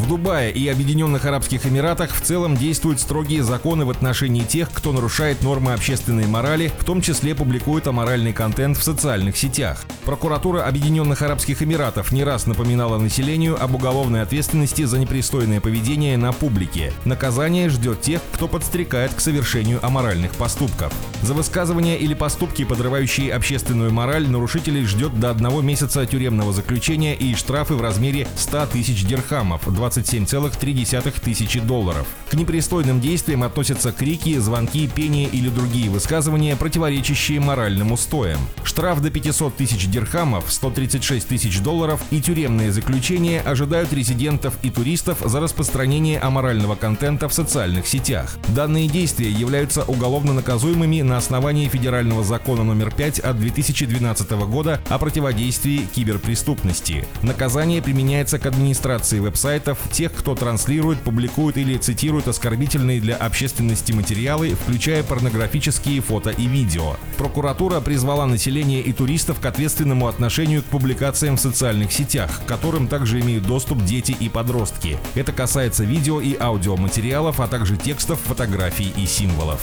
В Дубае и Объединенных Арабских Эмиратах в целом действуют строгие законы в отношении тех, кто нарушает нормы общественной морали, в том числе публикует аморальный контент в социальных сетях. Прокуратура Объединенных Арабских Эмиратов не раз напоминала населению об уголовной ответственности за непристойное поведение на публике. Наказание ждет тех, кто подстрекает к совершению аморальных поступков. За высказывания или поступки, подрывающие общественную мораль, нарушителей ждет до одного месяца тюремного заключения и штрафы в размере 100 тысяч дирхамов, 27,3 тысячи долларов. К непристойным действиям относятся крики, звонки, пение или другие высказывания, противоречащие моральным устоям. Штраф до 500 тысяч дирхамов, 136 тысяч долларов и тюремное заключение ожидают резидентов и туристов за распространение аморального контента в социальных сетях. Данные действия являются уголовно наказуемыми на основании федерального закона номер 5 от 2012 года о противодействии киберпреступности. Наказание применяется к администрации веб-сайтов, тех, кто транслирует, публикует или цитирует оскорбительные для общественности материалы, включая порнографические фото и видео. Прокуратура призвала население и туристов к ответственному отношению к публикациям в социальных сетях, к которым также имеют доступ дети и подростки. Это касается видео и аудиоматериалов, а также текстов, фотографий и символов.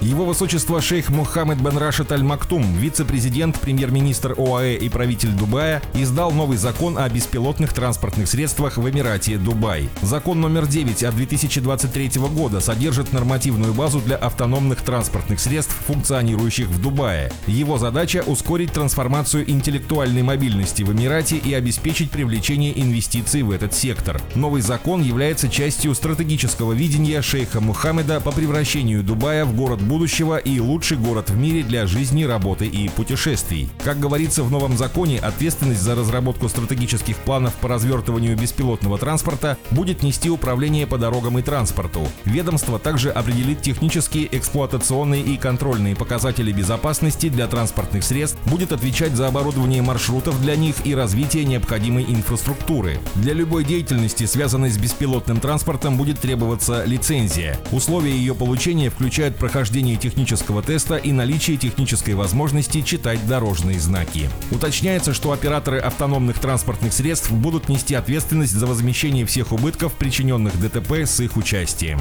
Его высочество шейх Мухаммед бен Рашид Аль Мактум, вице-президент, премьер-министр ОАЭ и правитель Дубая, издал новый закон о беспилотных транспортных средствах в Эмирате Дубай. Закон номер 9 от 2023 года содержит нормативную базу для автономных транспортных средств, функционирующих в Дубае. Его задача – ускорить трансформацию интеллектуальной мобильности в Эмирате и обеспечить привлечение инвестиций в этот сектор. Новый закон является частью стратегического видения шейха Мухаммеда по превращению Дубая в город будущего и лучший город в мире для жизни, работы и путешествий. Как говорится в новом законе, ответственность за разработку стратегических планов по развертыванию беспилотного транспорта будет нести управление по дорогам и транспорту. Ведомство также определит технические, эксплуатационные и контрольные показатели безопасности для транспортных средств, будет отвечать за оборудование маршрутов для них и развитие необходимой инфраструктуры. Для любой деятельности, связанной с беспилотным транспортом, будет требоваться лицензия. Условия ее получения включают прохождение технического теста и наличие технической возможности читать дорожные знаки. Уточняется, что операторы автономных транспортных средств будут нести ответственность за возмещение всех убытков, причиненных ДТП с их участием.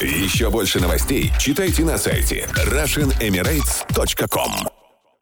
Еще больше новостей читайте на сайте RussianEmirates.com